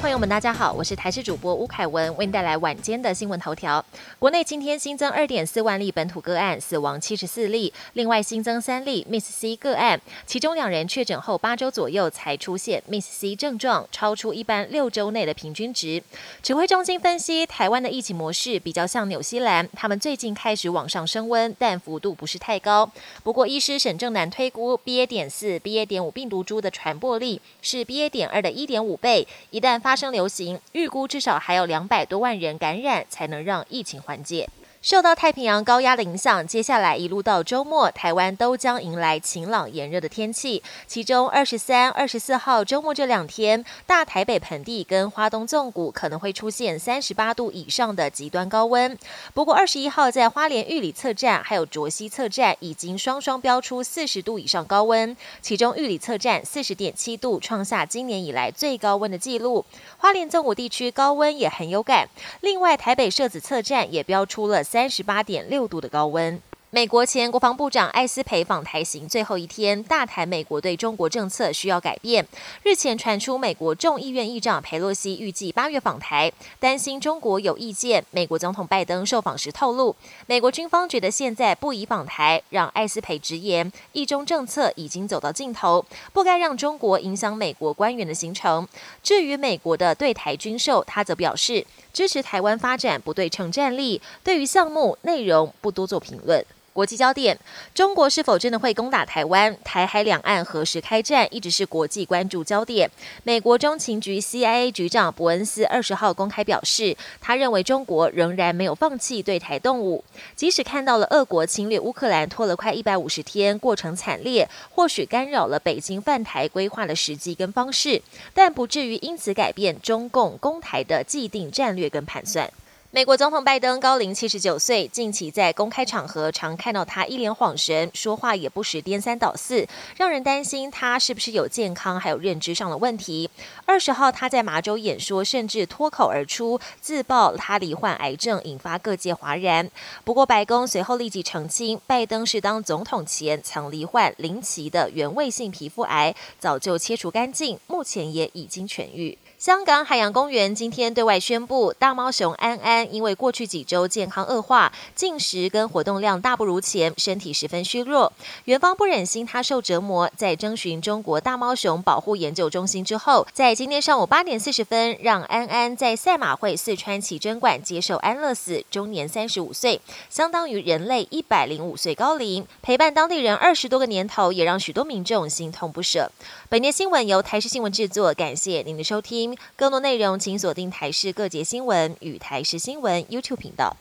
朋友们，大家好，我是台视主播吴凯文，为您带来晚间的新闻头条。国内今天新增二点四万例本土个案，死亡七十四例，另外新增三例 Miss C 个案，其中两人确诊后八周左右才出现 Miss C 症状，超出一般六周内的平均值。指挥中心分析，台湾的疫情模式比较像纽西兰，他们最近开始往上升温，但幅度不是太高。不过，医师沈正南推估，BA. 点四、BA. 点五病毒株的传播力是 BA. 点二的一点五倍，一旦发发生流行，预估至少还有两百多万人感染，才能让疫情缓解。受到太平洋高压的影响，接下来一路到周末，台湾都将迎来晴朗炎热的天气。其中二十三、二十四号周末这两天，大台北盆地跟花东纵谷可能会出现三十八度以上的极端高温。不过二十一号在花莲玉里测站还有卓溪测站已经双双标出四十度以上高温，其中玉里测站四十点七度，创下今年以来最高温的纪录。花莲纵谷地区高温也很有感。另外台北社子测站也标出了。三十八点六度的高温。美国前国防部长艾斯培访台行最后一天，大谈美国对中国政策需要改变。日前传出美国众议院议长佩洛西预计八月访台，担心中国有意见。美国总统拜登受访时透露，美国军方觉得现在不宜访台，让艾斯培直言，一中政策已经走到尽头，不该让中国影响美国官员的行程。至于美国的对台军售，他则表示支持台湾发展不对称战力，对于项目内容不多做评论。国际焦点：中国是否真的会攻打台湾？台海两岸何时开战，一直是国际关注焦点。美国中情局 CIA 局长伯恩斯二十号公开表示，他认为中国仍然没有放弃对台动武，即使看到了俄国侵略乌克兰拖了快一百五十天，过程惨烈，或许干扰了北京犯台规划的时机跟方式，但不至于因此改变中共攻台的既定战略跟盘算。美国总统拜登高龄七十九岁，近期在公开场合常看到他一脸恍神，说话也不时颠三倒四，让人担心他是不是有健康还有认知上的问题。二十号他在麻州演说，甚至脱口而出自曝他罹患癌症，引发各界哗然。不过白宫随后立即澄清，拜登是当总统前曾罹患临期的原位性皮肤癌，早就切除干净，目前也已经痊愈。香港海洋公园今天对外宣布，大猫熊安安因为过去几周健康恶化，进食跟活动量大不如前，身体十分虚弱。园方不忍心它受折磨，在征询中国大猫熊保护研究中心之后，在今天上午八点四十分，让安安在赛马会四川奇珍馆接受安乐死，终年三十五岁，相当于人类一百零五岁高龄，陪伴当地人二十多个年头，也让许多民众心痛不舍。本年新闻由台视新闻制作，感谢您的收听更多内容请锁定台视各节新闻与台视新闻 YouTube 频道。